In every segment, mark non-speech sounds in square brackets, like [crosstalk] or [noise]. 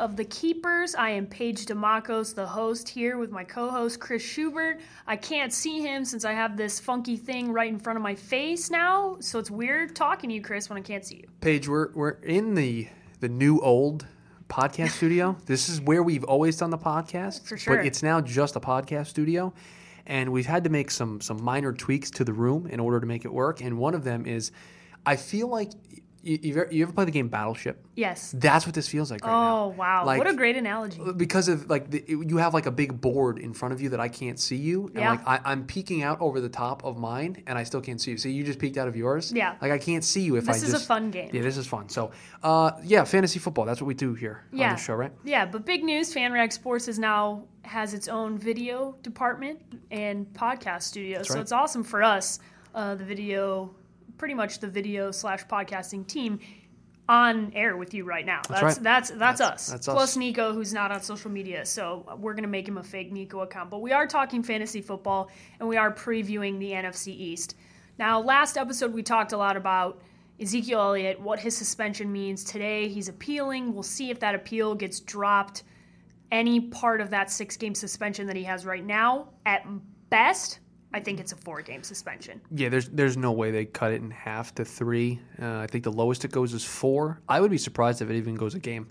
of The Keepers. I am Paige Dimakos, the host, here with my co host Chris Schubert. I can't see him since I have this funky thing right in front of my face now, so it's weird talking to you, Chris, when I can't see you. Paige, we're, we're in the, the new old podcast studio. [laughs] This is where we've always done the podcast. For sure. But it's now just a podcast studio. And we've had to make some some minor tweaks to the room in order to make it work. And one of them is I feel like you, you've ever, you ever play the game Battleship? Yes. That's what this feels like right now. Oh, wow. Like- what a great analogy. because of like the, you have like a big board in front of you that I can't see you, and Yeah. like I, I'm peeking out over the top of mine, and I still can't see you. See, you just peeked out of yours. Yeah. like I can't see you if This I This is a fun game. Yeah, this is fun. So, uh, yeah, fantasy football. That's what we do here Yeah. on the show, right? Yeah, but big news FanRag Sports is now has its own video department and podcast studio. so it's awesome for us, uh, the video, pretty much the video slash podcasting team on air with you right now. That's right. that's that's, That's- us. that's Plus us. Nico, who's not on social media, so we're gonna make him a fake Nico account. But we are talking fantasy football, and we are previewing the NFC East. Now, last episode we talked a lot about Ezekiel Elliott, what his suspension means. Today he's appealing. We'll see if that appeal gets dropped. Any part of that six game suspension that he has right now, at best, I think it's a four game suspension. Yeah, there's there's no way they cut it in half to three. Uh, I think the lowest it goes is four. I would be surprised if it even goes a game.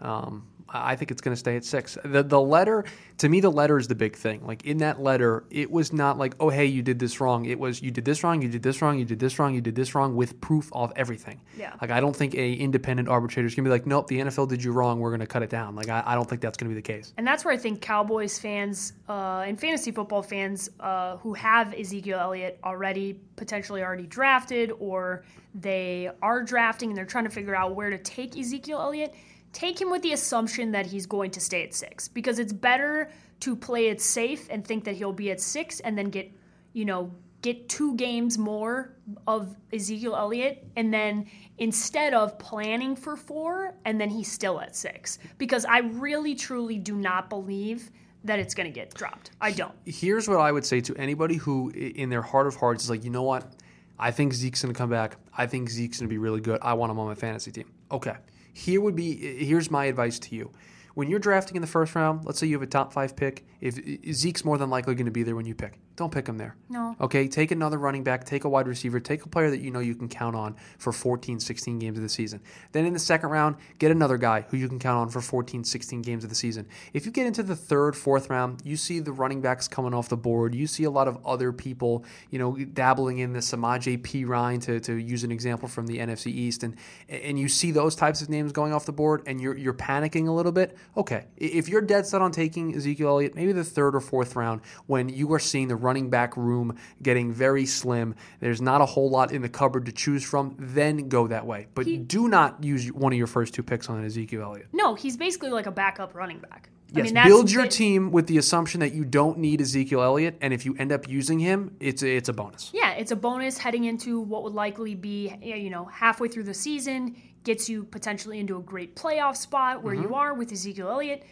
Um, I think it's going to stay at six. The the letter to me, the letter is the big thing. Like in that letter, it was not like, oh hey, you did this wrong. It was you did this wrong, you did this wrong, you did this wrong, you did this wrong with proof of everything. Yeah. Like I don't think a independent arbitrator is going to be like, nope, the NFL did you wrong. We're going to cut it down. Like I, I don't think that's going to be the case. And that's where I think Cowboys fans uh, and fantasy football fans uh, who have Ezekiel Elliott already potentially already drafted or they are drafting and they're trying to figure out where to take Ezekiel Elliott, take him with the assumption that he's going to stay at six because it's better to play it safe and think that he'll be at six and then get, you know, get two games more of Ezekiel Elliott and then instead of planning for four and then he's still at six because I really truly do not believe that it's going to get dropped. I don't. here's what I would say to anybody who, in their heart of hearts, is like, you know what? I think Zeke's going to come back. I think Zeke's going to be really good. I want him on my fantasy team. Okay. Here would be here's my advice to you. When you're drafting in the first round, let's say you have a top five pick. If Zeke's more than likely going to be there when you pick, don't pick him there. No. Okay, take another running back, take a wide receiver, take a player that you know you can count on for 14, 16 games of the season. Then in the second round, get another guy who you can count on for 14, 16 games of the season. If you get into the third, fourth round, you see the running backs coming off the board. You see a lot of other people, you know, dabbling in the Samaje Perine to, to use an example from the NFC East, and and you see those types of names going off the board, and you're you're panicking a little bit. Okay, if you're dead set on taking Ezekiel Elliott, maybe the third or fourth round, when you are seeing the running back room getting very slim, there's not a whole lot in the cupboard to choose from, then go that way. But do not use one of your first two picks on Ezekiel Elliott. No, he's basically like a backup running back. I Yes, mean, build your team with the assumption that you don't need Ezekiel Elliott, and if you end up using him, it's a, it's a bonus. Yeah, it's a bonus heading into what would likely be, you know, halfway through the season, gets you potentially into a great playoff spot where mm-hmm. you are with Ezekiel Elliott.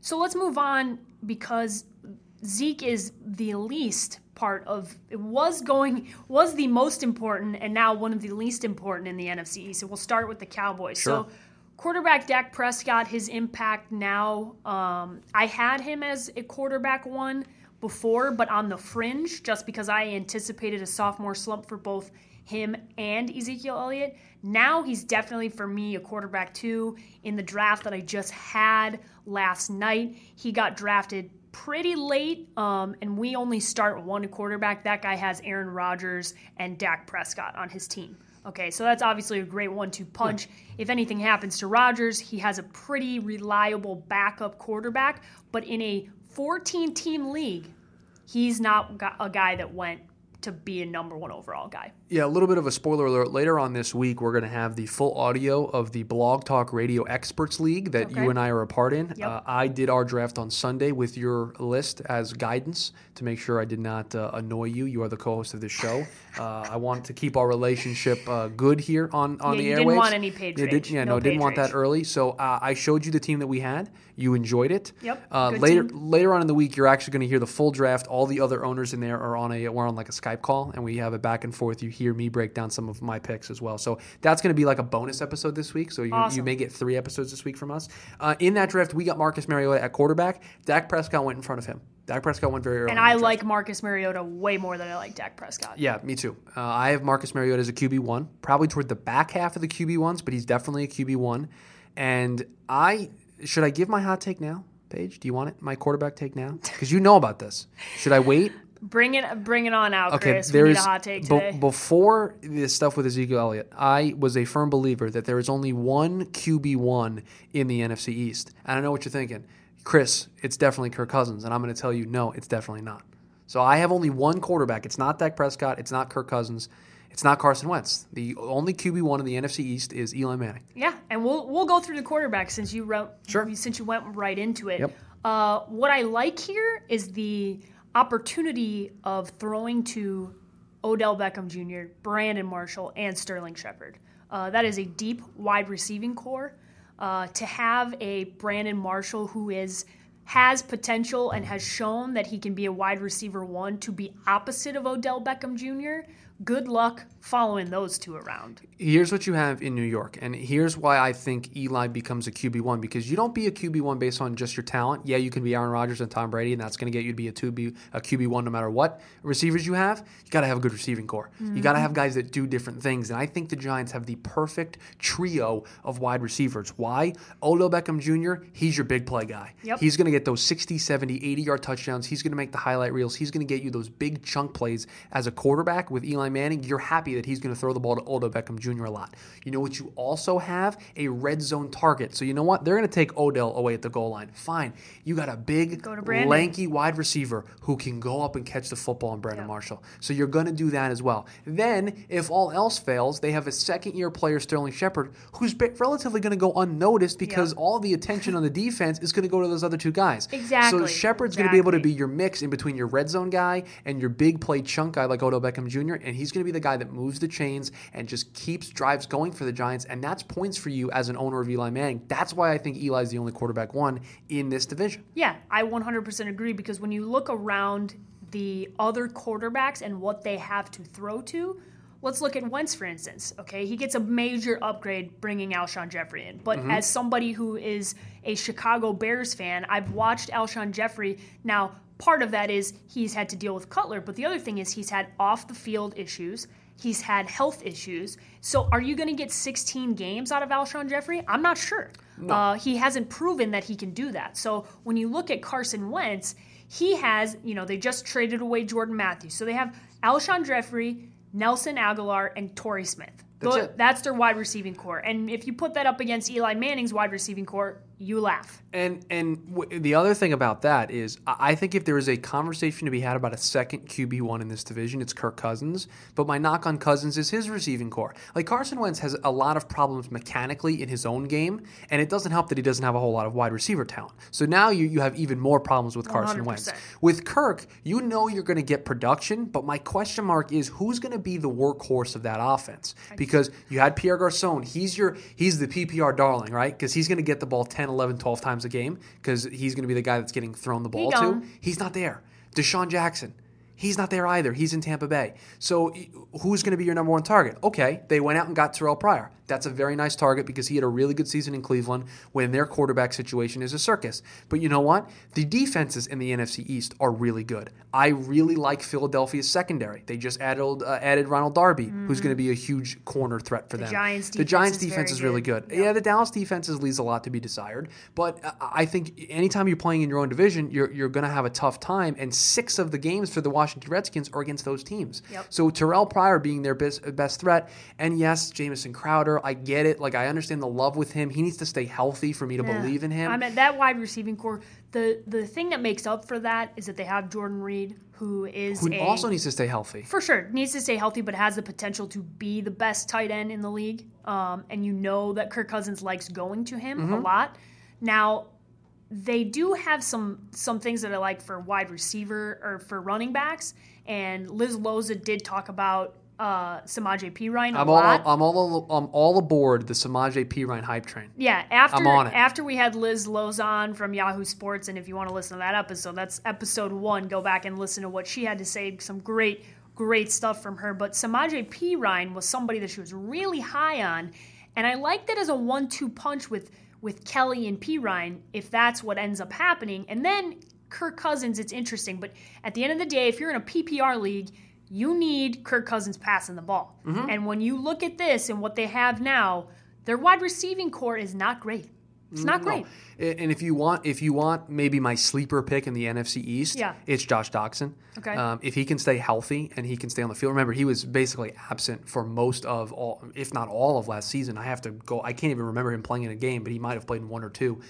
So let's move on because Zeke is the least part of it was going was the most important and now one of the least important in the NFC East. So we'll start with the Cowboys. Sure. So quarterback Dak Prescott, his impact now. Um, I had him as a quarterback one before, but on the fringe, just because I anticipated a sophomore slump for both him and Ezekiel Elliott. Now he's definitely for me a quarterback two in the draft that I just had last night. He got drafted pretty late, um, and we only start one quarterback. That guy has Aaron Rodgers and Dak Prescott on his team. Okay, so that's obviously a great one to punch. If anything happens to Rodgers, he has a pretty reliable backup quarterback. But in a 14-team league, he's not a guy that went to be a number one overall guy. Yeah, a little bit of a spoiler alert. Later on this week, we're going to have the full audio of the Blog Talk Radio Experts League that Okay. you and I are a part in. Yep. Uh, I did our draft on Sunday with your list as guidance to make sure I did not uh, annoy you. You are the co-host of this show. [laughs] Uh, I want to keep our relationship uh, good here on on Yeah, the you airwaves. didn't want any Paige yeah, did, yeah, No no, didn't want rage. that early. So uh, I showed you the team that we had. You enjoyed it. Yep, Uh, later team. later on in the week, you're actually going to hear the full draft. All the other owners in there are on a we're on like a Skype call, and we have a back and forth. You hear me break down some of my picks as well. So that's going to be like a bonus episode this week. So you, Awesome. you may get three episodes this week from us. Uh, in that draft, we got Marcus Mariota at quarterback. Dak Prescott went in front of him. Dak Prescott went very early. And I like Marcus Mariota way more than I like Dak Prescott. Yeah, me too. Uh, I have Marcus Mariota as a QB one, probably toward the back half of the QB ones, but he's definitely a QB one. And I should I give my hot take now, Paige? Do you want it? My quarterback take now? Because you know about this. Should I wait? Bring it, bring it on out, Okay, Chris. there we need is a hot take today. before the stuff with Ezekiel Elliott, I was a firm believer that there is only one QB one in the NFC East. And I know what you're thinking, Chris. It's definitely Kirk Cousins, and I'm going to tell you, no, it's definitely not. So I have only one quarterback. It's not Dak Prescott. It's not Kirk Cousins. It's not Carson Wentz. The only QB one in the NFC East is Eli Manning. Yeah, and we'll we'll go through the quarterback since you wrote Sure. since you went right into it. Yep. Uh, what I like here is the opportunity of throwing to Odell Beckham Jr., Brandon Marshall, and Sterling Shepard. Uh, that is a deep wide receiving corps. Uh, to have a Brandon Marshall who is has potential and has shown that he can be a wide receiver one to be opposite of Odell Beckham Jr. Good luck following those two around. Here's what you have in New York, and here's why I think Eli becomes a QB one because you don't be a QB one based on just your talent. Yeah, you can be Aaron Rodgers and Tom Brady, and that's going to get you to be a two B a QB one no matter what receivers you have. You got to have a good receiving corps. You got to mm-hmm. have guys that do different things, and I think the Giants have the perfect trio of wide receivers. Why? Odell Beckham Jr. He's your big play guy. Yep. He's going to get those 60, 70, 80 yard touchdowns. He's going to make the highlight reels. He's going to get you those big chunk plays as a quarterback with Eli Manning. You're happy that he's going to throw the ball to Odell Beckham Jr. a lot. You know what? You also have a red zone target. So you know what? They're going to take Odell away at the goal line. Fine. You got a big, Go to Brandon. lanky wide receiver who can go up and catch the football in Brandon Marshall. So you're going to do that as well. Then, if all else fails, they have a second year player, Sterling Shepard, who's relatively going to go unnoticed because all the attention on the defense is going to go to those other two guys. Exactly, So Shepard's going to be able to be your mix in between your red zone guy and your big play chunk guy like Odell Beckham Jr. And he's going to be the guy that moves the chains and just keeps drives going for the Giants. And that's points for you as an owner of Eli Manning. That's why I think Eli's the only quarterback one in this division. Yeah, I 100% agree because when you look around the other quarterbacks and what they have to throw to, let's look at Wentz, for instance. Okay, he gets a major upgrade bringing Alshon Jeffery in. But mm-hmm. as somebody who is a Chicago Bears fan, I've watched Alshon Jeffery. Now, part of that is he's had to deal with Cutler, but the other thing is he's had off the field issues. He's had health issues. So, are you going to get 16 games out of Alshon Jeffery? I'm not sure. Uh, he hasn't proven that he can do that. So, when you look at Carson Wentz, he has, you know, they just traded away Jordan Matthews. So, they have Alshon Jeffery, Nelson Agholor, and Torrey Smith. That's it. That's their wide receiving corps. And if you put that up against Eli Manning's wide receiving corps, you laugh. And and w- the other thing about that is, I think if there is a conversation to be had about a second QB one in this division, it's Kirk Cousins. But my knock on Cousins is his receiving corps. Like Carson Wentz has a lot of problems mechanically in his own game, and it doesn't help that he doesn't have a whole lot of wide receiver talent. So now you you have even more problems with Carson Wentz. 100%. With Kirk, you know you're going to get production, but my question mark is who's going to be the workhorse of that offense? Because you had Pierre Garcon, he's your he's the PPR darling, right? Because he's going to get the ball 10, 11, 12 times a game because he's going to be the guy that's getting thrown the ball to. He's not there. DeSean Jackson. He's not there either. He's in Tampa Bay. So who's going to be your number one target? Okay, they went out and got Terrelle Pryor. That's a very nice target because he had a really good season in Cleveland when their quarterback situation is a circus. But you know what? The defenses in the NFC East are really good. I really like Philadelphia's secondary. They just added uh, added Ronald Darby, who's going to be a huge corner threat for them. Mm-hmm. Giants the Giants defense is really good. good. Yeah, the Dallas defense leaves a lot to be desired. But uh, I think anytime you're playing in your own division, you're, you're going to have a tough time. And six of the games for the Washington Redskins are against those teams. Yep. So Terrelle Pryor being their best, best threat. And yes, Jamison Crowder, I get it. Like, I understand the love with him. He needs to stay healthy for me to believe in him. I mean, that wide receiving core. The the thing that makes up for that is that they have Jordan Reed, who is who a, also needs to stay healthy. for sure needs to stay healthy, but has the potential to be the best tight end in the league. Um, and you know that Kirk Cousins likes going to him Mm-hmm. a lot. Now, they do have some some things that I like for wide receiver or for running backs. And Liz Loza did talk about uh, Samaje Ryan a I'm all, lot. I'm all I'm all aboard the Samaje Perine hype train. Yeah, after I'm on it. after we had Liz Loza from Yahoo Sports, and if you want to listen to that episode, that's episode one. Go back and listen to what she had to say. Some great, great stuff from her. But Samaje Perine was somebody that she was really high on. And I like that as a one two punch with, with Kelly and Perine, if that's what ends up happening. And then Kirk Cousins, it's interesting. But at the end of the day, if you're in a PPR league, you need Kirk Cousins passing the ball. Mm-hmm. And when you look at this and what they have now, their wide receiving corps is not great. It's not great. No. And if you want, if you want maybe my sleeper pick in the NFC East, Yeah. it's Josh Doctson. Okay. Um, if he can stay healthy and he can stay on the field, remember he was basically absent for most of all, if not all of last season. I have to go. I can't even remember him playing in a game, but he might have played in one or two.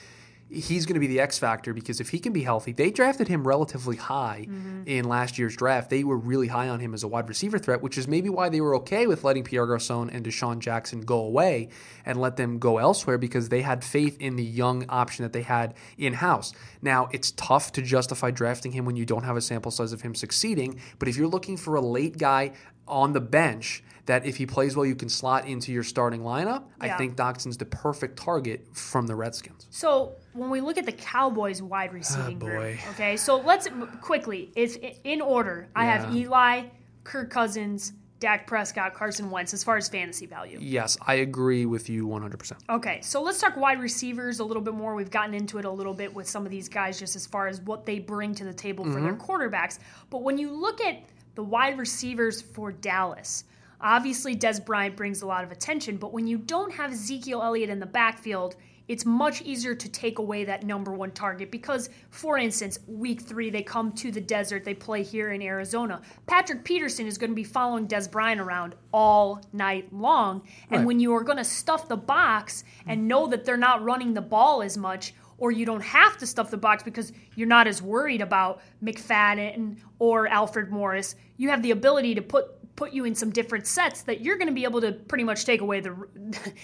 He's going to be the X factor because if he can be healthy, they drafted him relatively high mm-hmm. in last year's draft. They were really high on him as a wide receiver threat, which is maybe why they were okay with letting Pierre Garcon and DeSean Jackson go away and let them go elsewhere because they had faith in the young option that they had in house. Now, it's tough to justify drafting him when you don't have a sample size of him succeeding, but if you're looking for a late guy on the bench that if he plays well, you can slot into your starting lineup, I think Doctson's the perfect target from the Redskins. So when we look at the Cowboys wide receiving ah, boy. group, okay, so let's quickly, it's in order. I have Eli, Kirk Cousins, Dak Prescott, Carson Wentz as far as fantasy value. Yes, I agree with you 100%. Okay, so let's talk wide receivers a little bit more. We've gotten into it a little bit with some of these guys just as far as what they bring to the table for their mm-hmm. quarterbacks. But when you look at the wide receivers for Dallas, obviously Dez Bryant brings a lot of attention, but when you don't have Ezekiel Elliott in the backfield, it's much easier to take away that number one target because, for instance, week three, they come to the desert, they play here in Arizona. Patrick Peterson is going to be following Dez Bryant around all night long. And Right. when you are going to stuff the box and know that they're not running the ball as much, or you don't have to stuff the box because you're not as worried about McFadden or Alfred Morris, you have the ability to put put you in some different sets that you're going to be able to pretty much take away the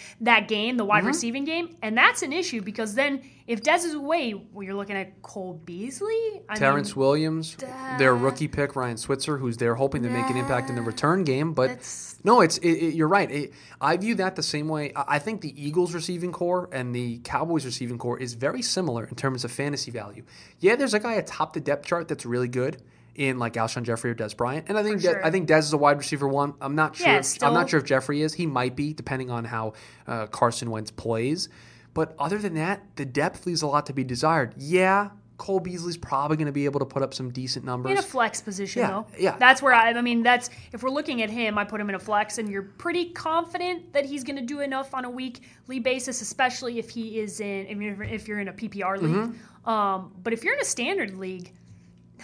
[laughs] that game, the wide mm-hmm. receiving game, and that's an issue because then if Dez is away, well, you're looking at Cole Beasley, I Terrance mean, Williams, their rookie pick Ryan Switzer, who's they're hoping to make an impact in the return game. But no, it's it, it- you're right. It, I view that the same way. I I think the Eagles receiving corps and the Cowboys receiving corps is very similar in terms of fantasy value. Yeah, there's a guy atop the depth chart that's really good in like Alshon Jeffery or Dez Bryant, and I think De- sure. I think Dez is a wide receiver one. I'm not sure. Yeah, I'm not sure if Jeffery is. He might be, depending on how uh, Carson Wentz plays. But other than that, the depth leaves a lot to be desired. Yeah, Cole Beasley's probably going to be able to put up some decent numbers. in a flex position Yeah, though. yeah. That's where I, I mean, that's if we're looking at him, I put him in a flex, and you're pretty confident that he's going to do enough on a weekly basis, especially if he is in if you're, if you're in a PPR league. Mm-hmm. Um, but if you're in a standard league,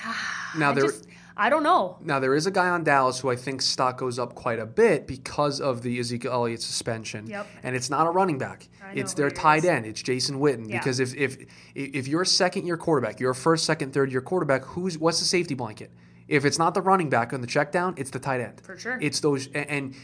Ah, now I there. just I don't know. Now there is a guy on Dallas who I think stock goes up quite a bit because of the Ezekiel Elliott suspension. Yep. And it's not a running back. I It's their it tight is. end. It's Jason Witten. Yeah. Because if if if you're a second year quarterback, you're a first, second, third year quarterback, who's what's the safety blanket? If it's not the running back on the check down, it's the tight end. For sure. It's those and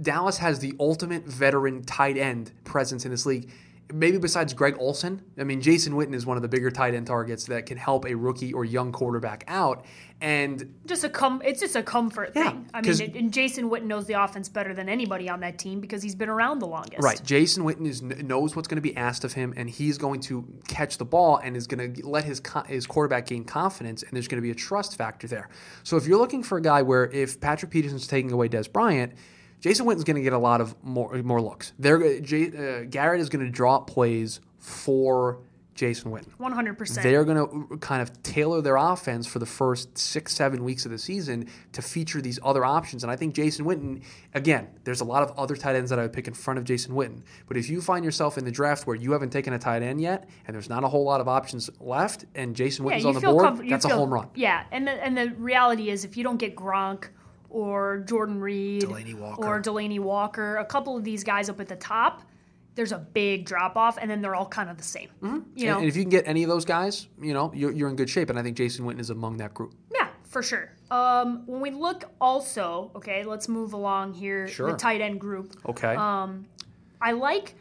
Dallas has the ultimate veteran tight end presence in this league. Maybe besides Greg Olsen, I mean Jason Witten is one of the bigger tight end targets that can help a rookie or young quarterback out. And Just a com. It's just a comfort Yeah, thing. I mean, it, and Jason Witten knows the offense better than anybody on that team because he's been around the longest. Right. Jason Witten is knows what's going to be asked of him, and he's going to catch the ball and is going to let his co- his quarterback gain confidence, and there's going to be a trust factor there. So if you're looking for a guy where if Patrick Peterson's taking away Dez Bryant, Jason Witten's going to get a lot of more more looks. They're, J, uh, Garrett is going to draw up plays for Jason Witten. One hundred percent. They're going to kind of tailor their offense for the first six, seven weeks of the season to feature these other options. And I think Jason Witten, again, there's a lot of other tight ends that I would pick in front of Jason Witten. But if you find yourself in the draft where you haven't taken a tight end yet, and there's not a whole lot of options left, and Jason Witten's on the board, that's a home run. Yeah, and the, and the reality is, if you don't get Gronk or Jordan Reed Delanie or Delanie Walker, a couple of these guys up at the top, there's a big drop off, and then they're all kind of the same. You know, Mm-hmm. And, and if you can get any of those guys, you know, you're, you're in good shape. And I think Jason Witten is among that group. yeah, for sure. Um, when we look also, okay, let's move along here. Sure. The tight end group. Okay. Um, I like.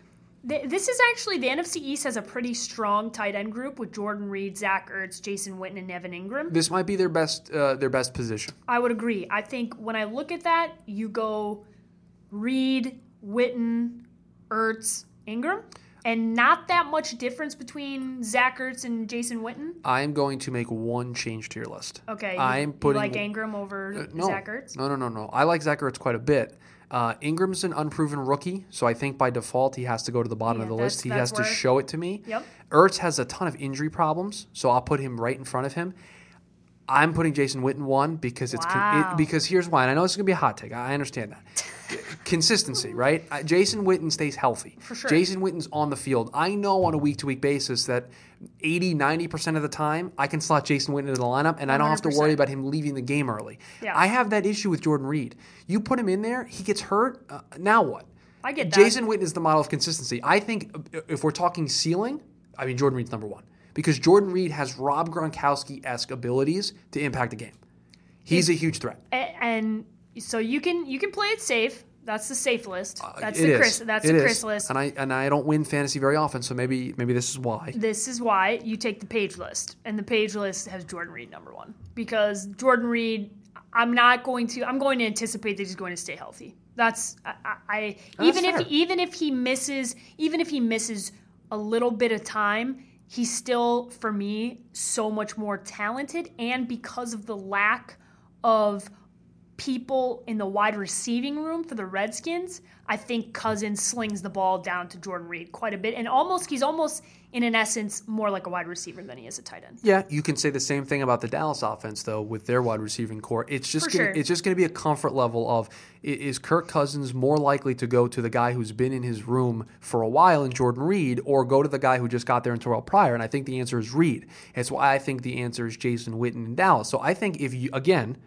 Th- This is actually the NFC East has a pretty strong tight end group with Jordan Reed, Zach Ertz, Jason Witten, and Evan Engram. this might be their best uh, their best position. I would agree. I think when I look at that, you go Reed, Witten, Ertz, Engram. and not that much difference between Zach Ertz and Jason Witten. I'm going to make one change to your list. Okay, I'm you putting like Engram over no, Zach Ertz. No, no, no, no. I like Zach Ertz quite a bit. Uh, Engram's an unproven rookie, so I think by default he has to go to the bottom Yeah, of the that's- list. He has to show it to me. Yep. Ertz has a ton of injury problems, so I'll put him right in front of him. I'm putting Jason Witten one because it's con- it, because here's why. And I know this is gonna be a hot take. I understand that. [laughs] Consistency, right? Uh, Jason Witten stays healthy. For sure. Jason Witten's on the field. I know on a week to week basis that 80, 90% of the time I can slot Jason Witten into the lineup and I don't have to worry 100%. about him leaving the game early. Yeah. I have that issue with Jordan Reed. You put him in there, he gets hurt. Uh, now what? I get that. Jason Witten is the model of consistency. I think uh, if we're talking ceiling, I mean Jordan Reed's number one because Jordan Reed has Rob Gronkowski esque abilities to impact the game. He's a huge threat. And so you can you can play it safe. That's the safe list. That's Uh, the is. Chris. That's It the is. Chris list. And I and I don't win fantasy very often, so maybe maybe this is why. This is why you take the Paige list, and the Paige list has Jordan Reed number one because Jordan Reed. I'm not going to. I'm going to anticipate that he's going to stay healthy. That's I. I even if even if he misses, even if he misses a little bit of time, he's still for me so much more talented, and because of the lack of people in the wide receiving room for the Redskins, I think Cousins slings the ball down to Jordan Reed quite a bit, and almost he's almost in an essence more like a wide receiver than he is a tight end. Yeah, you can say the same thing about the Dallas offense though with their wide receiving corps. It's just gonna, sure. it's just going to be a comfort level of is Kirk Cousins more likely to go to the guy who's been in his room for a while in Jordan Reed or go to the guy who just got there in Terrelle Pryor? And I think the answer is Reed. That's why I think the answer is Jason Witten in Dallas. So I think if you again,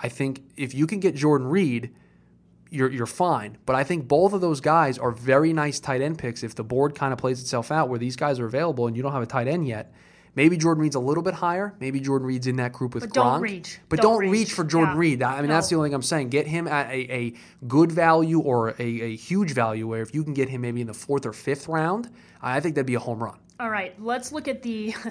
I think if you can get Jordan Reed you're you're fine. But I think both of those guys are very nice tight end picks if the board kind of plays itself out where these guys are available and you don't have a tight end yet. Maybe Jordan Reed's a little bit higher. Maybe Jordan Reed's in that group with But don't Gronk. reach. But Don't don't, reach. reach. for Jordan Yeah. Reed. I mean, that's the only thing I'm saying. Get him at a, a good value or a, a huge value where if you can get him maybe in the fourth or fifth round, I think that'd be a home run. All right, let's look at the. [laughs]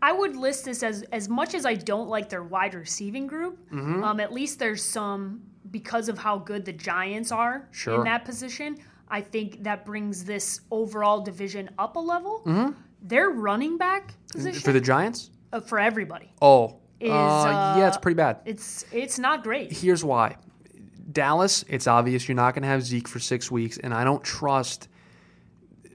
I would list this as as much as I don't like their wide receiving group. Mm-hmm. Um, at least there's some because of how good the Giants are in that position. I think that brings this overall division up a level. Mm-hmm. Their running back position For the Giants? uh, for everybody. Oh. Is, uh, yeah, it's uh, pretty bad. It's it's not great. Here's why. Dallas, it's obvious you're not going to have Zeke for six weeks, and I don't trust.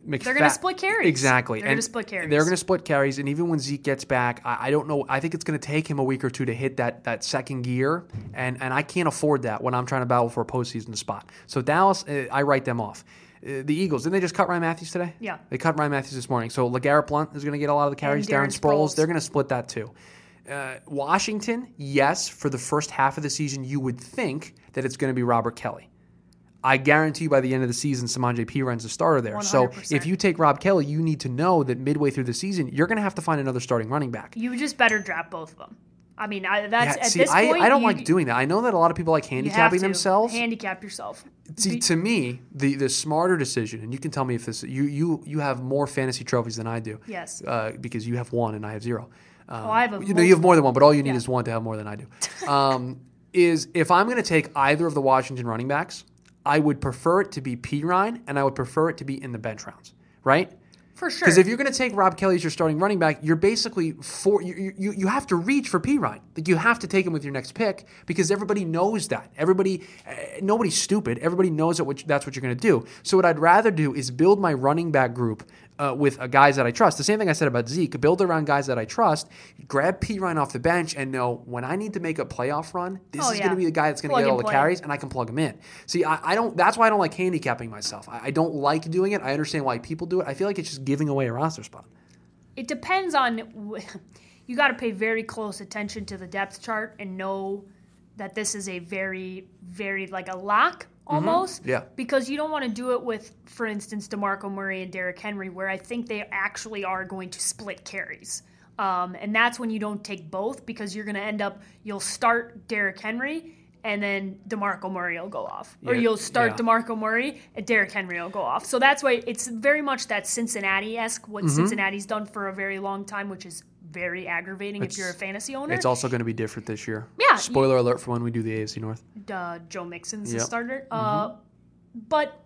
They're gonna split carries. Exactly. They're gonna split carries. They're going to split carries, and even when Zeke gets back, I, I don't know. I think it's going to take him a week or two to hit that that second gear, and and I can't afford that when I'm trying to battle for a postseason spot. So Dallas, uh, I write them off. Uh, the Eagles, didn't they just cut Ryan Mathews today? Yeah. They cut Ryan Mathews this morning. So LeGarrette Blunt is going to get a lot of the carries. Darren Darren Sproles, Sproles. they're going to split that too. Uh, Washington, yes, for the first half of the season, you would think that it's going to be Robert Kelly. I guarantee you by the end of the season, Samaje Perine's the starter there. So 100%. if you take Rob Kelly, you need to know that midway through the season, you're going to have to find another starting running back. You just better draft both of them. I mean, I, that's Yeah, at this I, point. I don't you, like doing that. I know that a lot of people like handicapping themselves. Handicap yourself. See, to me, the the smarter decision, and you can tell me if this you you you have more fantasy trophies than I do. Yes. Uh, because you have one and I have zero. Um, Oh, I have a you know you have more than one, but all you need Yeah. is one to have more than I do. Um, is if I'm going to take either of the Washington running backs, I would prefer it to be Perine, and I would prefer it to be in the bench rounds, right? For sure. Because if you're going to take Rob Kelly as your starting running back, you're basically for you, you you have to reach for Perine. Like you have to take him with your next pick because everybody knows that. Everybody, uh, nobody's stupid. Everybody knows that what, that's what you're going to do. So what I'd rather do is build my running back group uh, with uh, guys that I trust. The same thing I said about Zeke. Build around guys that I trust. Grab Perine off the bench and know when I need to make a playoff run, this Oh, is yeah. going to be the guy that's going to get all the carries, and I can plug him in. See, I, I don't. That's why I don't like handicapping myself. I, I don't like doing it. I understand why people do it. I feel like it's just giving away a roster spot. it depends on [laughs] you got to pay very close attention to the depth chart and know that this is a very very like a lock almost Mm-hmm. Yeah. because you don't want to do it with for instance DeMarco Murray and Derrick Henry where I think they actually are going to split carries um, and that's when you don't take both because you're going to end up you'll start Derrick Henry and then DeMarco Murray will go off. Or Yeah, you'll start yeah. DeMarco Murray and Derrick Henry will go off. So that's why it's very much that Cincinnati esque, what Mm-hmm. Cincinnati's done for a very long time, which is very aggravating if you're a fantasy owner. It's also going to be different this year. Yeah, Spoiler alert for when we do the AFC North. uh, Joe Mixon's the Yep. Mm-hmm. starter. Uh, but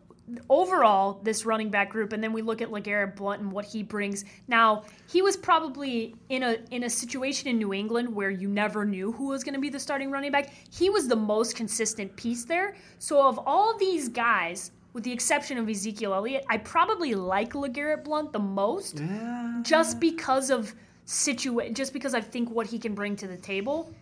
overall this running back group, and then we look at Legarrette Blunt and what he brings. Now he was probably in a in a situation in New England where you never knew who was going to be the starting running back. He was the most consistent piece there. So of all these guys, with the exception of Ezekiel Elliott, I probably like Legarrette Blunt the most, yeah. just because of situa- just because I think what he can bring to the table.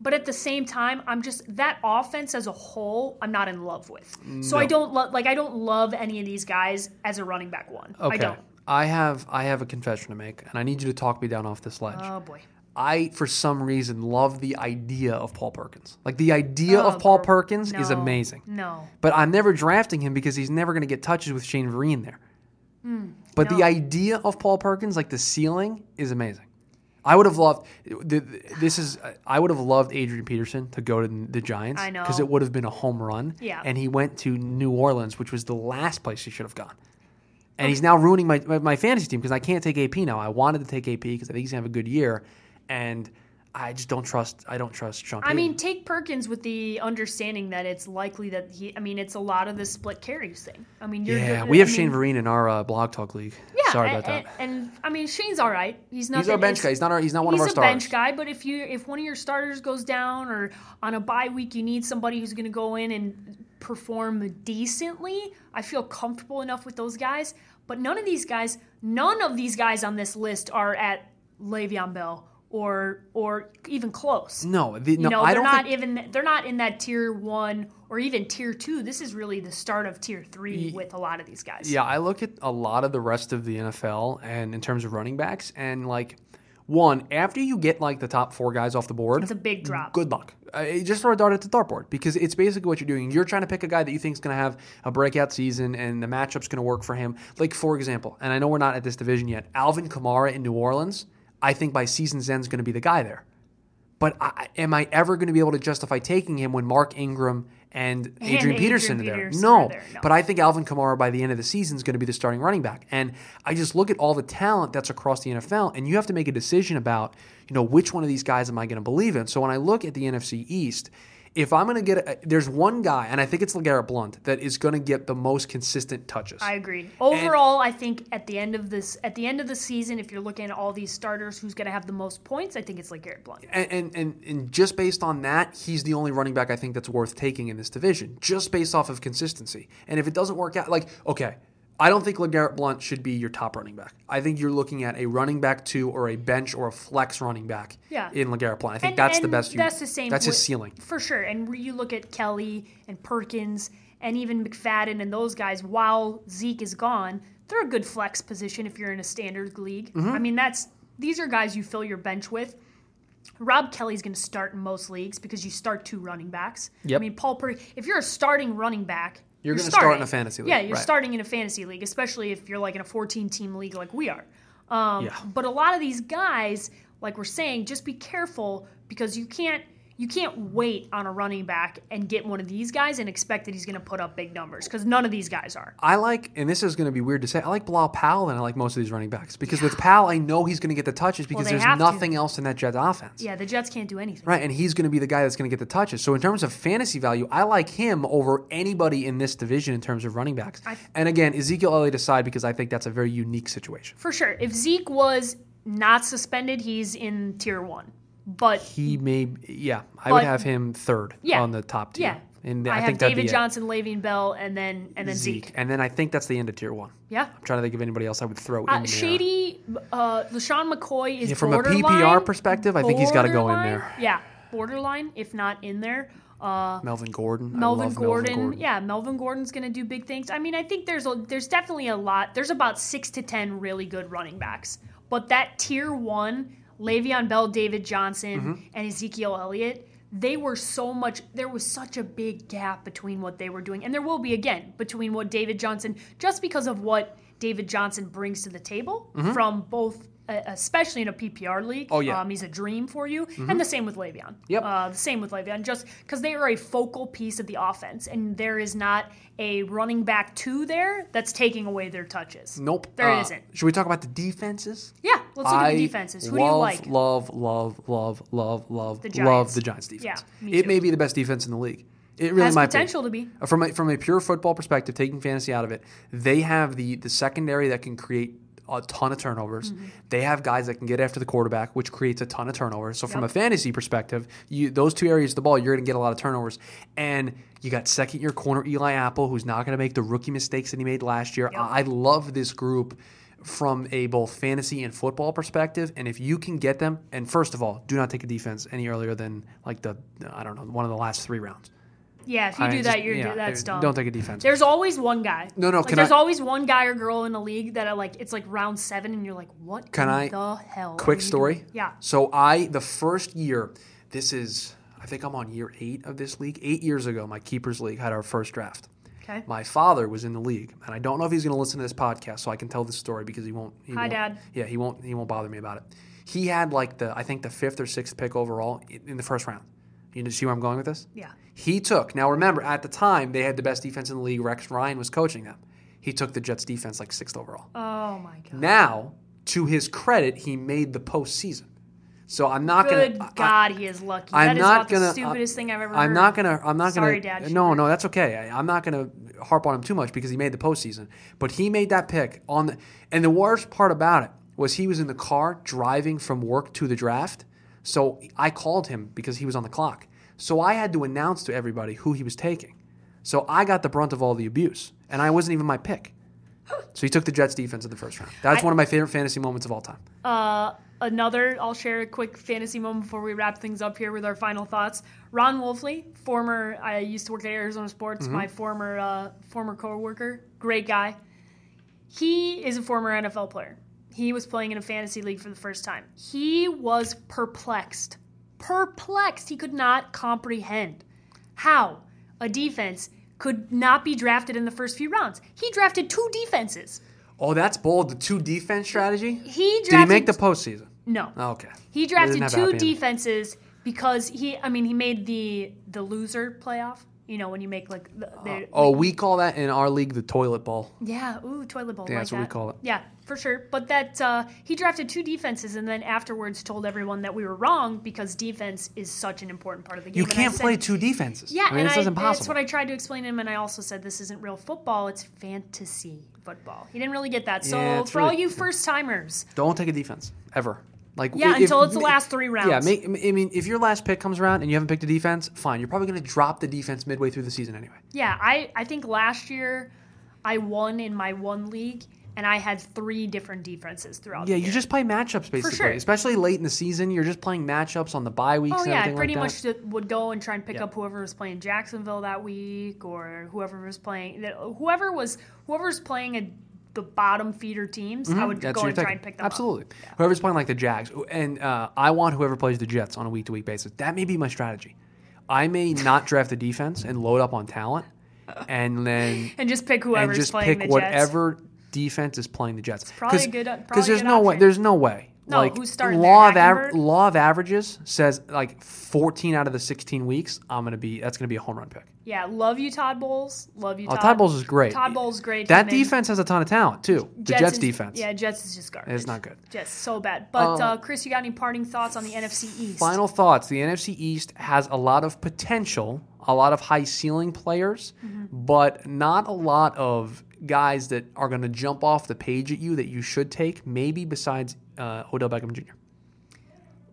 But at the same time, I'm just that offense as a whole. I'm not in love with. So I don't love like I don't love any of these guys as a running back one. Okay. I don't. I have I have a confession to make, and I need you to talk me down off this ledge. Oh boy. I, for some reason, love the idea of Paul Perkins. Like the idea Oh, of Paul gr- Perkins is amazing. No. But I'm never drafting him because he's never going to get touches with Shane Vereen there. but the Hmm, idea of Paul Perkins, like the ceiling, is amazing. I would have loved. The, this is. I would have loved Adrian Peterson to go to the Giants. I know. because it would have been a home run. Yeah. and he went to New Orleans, which was the last place he should have gone. And he's now ruining my my, my fantasy team because I can't take AP now. I wanted to take AP because I think he's gonna have a good year, and I just don't trust. I don't trust Sean. I mean, take Perkins with the understanding that it's likely that he. I mean, it's a lot of the split carries thing. I mean, you're. yeah, we have I mean, Shane Vereen in our uh, blog talk league. Yeah, sorry and, about that. And, and, I mean, Shane's all right. He's not. he's our bench guy. He's not our. He's not one he's of our starters. He's a bench guy, but if you if one of your starters goes down or on a bye week, you need somebody who's going to go in and perform decently. I feel comfortable enough with those guys, but none of these guys, none of these guys on this list are at Le'Veon Bell or or even close. No, the, You no, know, I they're not think. even they're not in that tier one or even tier two. This is really the start of tier three with a lot of these guys. Yeah, I look at a lot of the rest of the NFL and in terms of running backs, and like one after you get like the top four guys off the board, It's a big drop. good luck. Uh, just throw a dart at the dartboard because it's basically what you're doing. You're trying to pick a guy that you think is going to have a breakout season and the matchup's going to work for him. Like, for example, and I know we're not at this division yet, Alvin Kamara in New Orleans, I think by season's end is going to be the guy there. But I, am I ever going to be able to justify taking him when Mark Ingram and Adrian, Adrian Peterson are there? Peterson no. are there, no. But I think Alvin Kamara by the end of the season is going to be the starting running back. And I just look at all the talent that's across the NFL, and you have to make a decision about, you know, which one of these guys am I going to believe in? So when I look at the NFC East, if I'm going to get, a, there's one guy, and I think it's LeGarrette Blunt, that is going to get the most consistent touches. I agree. Overall, I think at the end of this, at the end of the season, if you're looking at all these starters, who's going to have the most points? I think it's LeGarrette Blunt. and, and, and, and just based on that, he's the only running back I think that's worth taking in this division, just based off of consistency. And if it doesn't work out, like, okay, I don't think LeGarrette Blunt should be your top running back. I think you're looking at a running back two or a bench or a flex running back Yeah. in LeGarrette Blunt. I think And- that's the best. You, that's the same. That's his ceiling. for sure. And you look at Kelly and Perkins and even McFadden and those guys. While Zeke is gone, they're a good flex position if you're in a standard league. Mm-hmm. I mean, that's these are guys you fill your bench with. Rob Kelly's going to start in most leagues because you start two running backs. Yep. I mean, Paul Purdy. If you're a starting running back, You're you're gonna start in a fantasy league, Yeah, you're right. starting in a fantasy league, especially if you're like in a 14 team league like we are. Um, Yeah. But a lot of these guys, like we're saying, just be careful because you can't you can't wait on a running back and get one of these guys and expect that he's going to put up big numbers because none of these guys are. I like, and this is going to be weird to say, I like Bilal Powell and I like most of these running backs because with Powell, I know he's going to get the touches because they there's have to. nothing else in that Jets offense. Yeah, the Jets can't do anything. Right, and he's going to be the guy that's going to get the touches. So in terms of fantasy value, I like him over anybody in this division in terms of running backs. and again, Ezekiel Elliott aside because I think that's a very unique situation. For sure. If Zeke was not suspended, he's in tier one. But He may, yeah, I would have him third yeah, on the top tier. yeah, and I, I, have think that'd David. Johnson, Le'Veon Bell, and then and then Zeke. Zeke, and then I think that's the end of tier one. Yeah. I'm trying to think of anybody else I would throw in Uh, there. Shady, uh, LeSean McCoy is Yeah, from a PPR perspective, I think he's gotta go in there. Yeah, borderline, if not in there. Uh, Melvin Gordon. Melvin Gordon, Melvin Gordon. yeah, Melvin Gordon's going to do big things. I mean, I think there's a, there's definitely a lot. There's about six to ten really good running backs, but that tier one, Le'Veon Bell, David Johnson, Mm-hmm. and Ezekiel Elliott, they were so much. There was such a big gap between what they were doing, and there will be again between what David Johnson, just because of what David Johnson brings to the table from both. Uh, especially in a PPR league, Mm-hmm. Oh, yeah. um, he's a dream for you, and the same with Le'Veon. Yep. Uh, the same with Le'Veon, just because they are a focal piece of the offense, and there is not a running back two there that's taking away their touches. Nope. There Uh, not Should we talk about the defenses? Yeah, let's look at the defenses. Who love, do you like? Love, love, love, love, love, The love the Giants defense. Yeah, it too. may be the best defense in the league. It really Has might potential to be. be. From a, from a pure football perspective, taking fantasy out of it, they have the the secondary that can create a ton of turnovers. Mm-hmm. They have guys that can get after the quarterback, which creates a ton of turnovers. So from a fantasy perspective, you those two areas of the ball, you're going to get a lot of turnovers. And you got second year corner Eli Apple, who's not going to make the rookie mistakes that he made last year. Yep. I I love this group from a both fantasy and football perspective. And if you can get them, and first of all, do not take a defense any earlier than like the I don't know one of the last three rounds. Yeah, if you I do that, you're yeah, that's dumb. Don't take a defense. There's always one guy. No, no, Like, there's I- always one guy or girl in the league that are like it's like round seven, and you're like, what? Can I- The hell. Quick story. doing? Yeah. So I the first year, this is I think I'm on year eight of this league. Eight years ago, my keepers league had our first draft. Okay. My father was in the league, and I don't know if he's going to listen to this podcast, so I can tell this story because he won't. He Hi, won't- Dad. Yeah, he won't. He won't bother me about it. He had like the I think the fifth or sixth pick overall in in the first round. You see where I'm going with this? Yeah. He took. Now remember, at the time they had the best defense in the league. Rex Ryan was coaching them. He took the Jets defense like sixth overall. Oh my god. Now, to his credit, he made the postseason. So I'm not Good gonna. I- God, he is lucky. I'm That is not gonna. the stupidest thing I've ever done. I'm heard. not gonna. I'm not Sorry, gonna. Dad. No, no, that's okay. I, I'm not gonna harp on him too much because he made the postseason. But he made that pick on the. And the worst part about it was he was in the car driving from work to the draft. So I called him because he was on the clock. So I had to announce to everybody who he was taking. So I got the brunt of all the abuse, and I wasn't even my pick. So he took the Jets defense in the first round. That's I- one of my favorite fantasy moments of all time. Uh, another, I'll share a quick fantasy moment before we wrap things up here with our final thoughts. Ron Wolfley, former, I used to work at Arizona Sports, Mm-hmm. my former uh, former coworker, great guy. He is a former NFL player. He was playing in a fantasy league for the first time. He was perplexed. Perplexed. He could not comprehend how a defense could not be drafted in the first few rounds. He drafted two defenses. Oh, that's bold. The two defense strategy. He drafted Did he make the postseason? No. Oh, okay. He drafted two defenses because he. I mean, he made the the loser playoff. You know, when you make like the, the Oh, we call that in our league the toilet bowl. yeah, ooh, toilet bowl. Yeah, like that's what we call it. Yeah, for sure. But that uh, he drafted two defenses, and then afterwards told everyone that we were wrong because defense is such an important part of the game. You And can't said- play two defenses. Yeah, I mean, and this I, is impossible. that's what I tried to explain to him, and I also said this isn't real football; it's fantasy football. He didn't really get that. So Yeah, for all you first timers, Don't take a defense ever. Like Yeah, if- until it's the last three rounds. Yeah, make, I mean, if your last pick comes around and you haven't picked a defense, fine. You're probably going to drop the defense midway through the season anyway. Yeah, I, I think last year I won in my one league and I had three different defenses throughout Yeah, you just play matchups basically, sure. especially late in the season. You're just playing matchups on the bye weeks Oh yeah, I pretty like much would go and try and pick Yeah. up whoever was playing Jacksonville that week or whoever was playing whoever was whoever was playing a, the bottom feeder teams. I would Mm-hmm. That's go and try and pick them Absolutely. up. Whoever's playing like the Jags, and uh, I want whoever plays the Jets on a week to week basis. That may be my strategy. I may [laughs] not draft the defense and load up on talent, and then [laughs] And just pick and just playing pick the Jets. whatever defense is playing the Jets. probably a good- Because there's no way. There's no way. No, like who's starting law of there, aver- Hackenberg? law of averages says like 14 out of the 16 weeks, I'm gonna be that's gonna be a home run pick. Yeah, love you, Todd Bowles. Love you, Oh, Todd. Todd Bowles is great. Todd Bowles is great. That defense has a ton of talent too. The Jets, is- defense. Yeah, Jets is just garbage. It's not good. Jets so bad. But Uh, uh, Chris, you got any parting thoughts on the NFC East? Final thoughts. The NFC East has a lot of potential, a lot of high ceiling players, Mm-hmm. but not a lot of guys that are going to jump off the page at you that you should take, maybe besides uh, Odell Beckham Jr.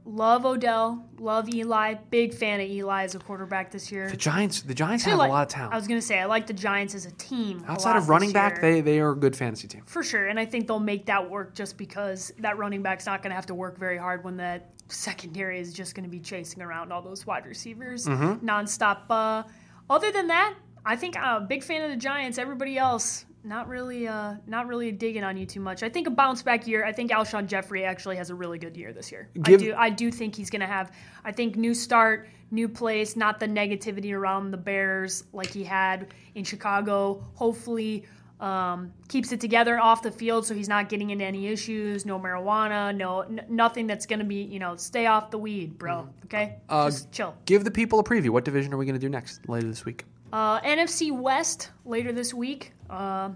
Love Odell. Love Eli. Big fan of Eli as a quarterback this year. The Giants, the Giants have like- a lot of talent. I was gonna say I like the Giants as a team. a Outside lot of running back, year. they, they are a good fantasy team. for sure, and I think they'll make that work just because that running back's not gonna have to work very hard when that secondary is just gonna be chasing around all those wide receivers Mm-hmm. nonstop. Uh, other than that, I think I'm a big fan of the Giants. Everybody else. Not really, uh, not really digging on you too much. I think a bounce back year. I think Alshon Jeffery actually has a really good year this year. Give- I do, I do think he's going to have. I think new start, new place, not the negativity around the Bears like he had in Chicago. Hopefully, um, keeps it together off the field, so he's not getting into any issues. No marijuana, no n- nothing that's going to be, you know, stay off the weed, bro. Okay, Uh, just chill. Give the people a preview. What division are we going to do next later this week? Uh, NFC West later this week. Uh,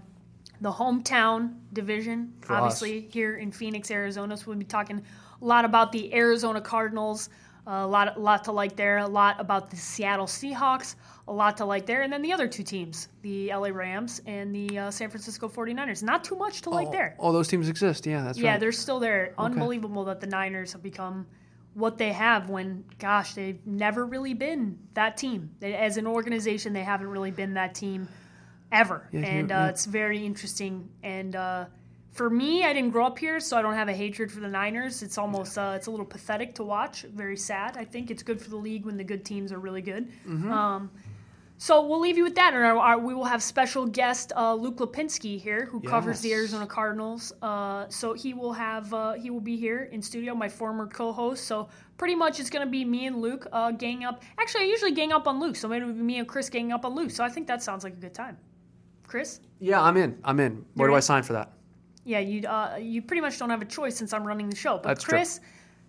the hometown division, For obviously here in Phoenix, Arizona. So we'll be talking a lot about the Arizona Cardinals. a lot, a lot to like there. A lot about the Seattle Seahawks. A lot to like there, and then the other two teams, the LA Rams and the uh, San Francisco 49ers. Not too much to like oh, there. Oh, those teams exist. Yeah, that's Yeah, right. Yeah, they're still there. Unbelievable that the Niners have become what they have when, gosh, they've never really been that team. As an organization, they haven't really been that team ever. Yeah, and yeah, uh, it's very interesting. And uh, for me, I didn't grow up here, so I don't have a hatred for the Niners. It's almost uh, it's a little pathetic to watch. Very sad. I think it's good for the league when the good teams are really good. Mm-hmm. Um, so we'll leave you with that, and our, our, we will have special guest uh, Luke Lipinski here, who covers the Arizona Cardinals. Uh, so he will have uh, he will be here in studio, my former co-host. So pretty much it's going to be me and Luke uh, gang up. Actually, I usually gang up on Luke, so maybe it'll be me and Chris ganging up on Luke. So I think that sounds like a good time. Chris, yeah, I'm in. I'm in. Where You're do I sign for that? yeah, you uh, you pretty much don't have a choice since I'm running the show. But That's true. Chris.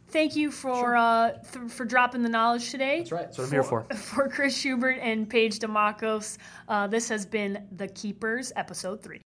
Thank you for uh, th- for dropping the knowledge today. That's right. That's what I'm here for. For [laughs] Chris Schubert and Paige Dimakos, uh, this has been The Keepers, episode three.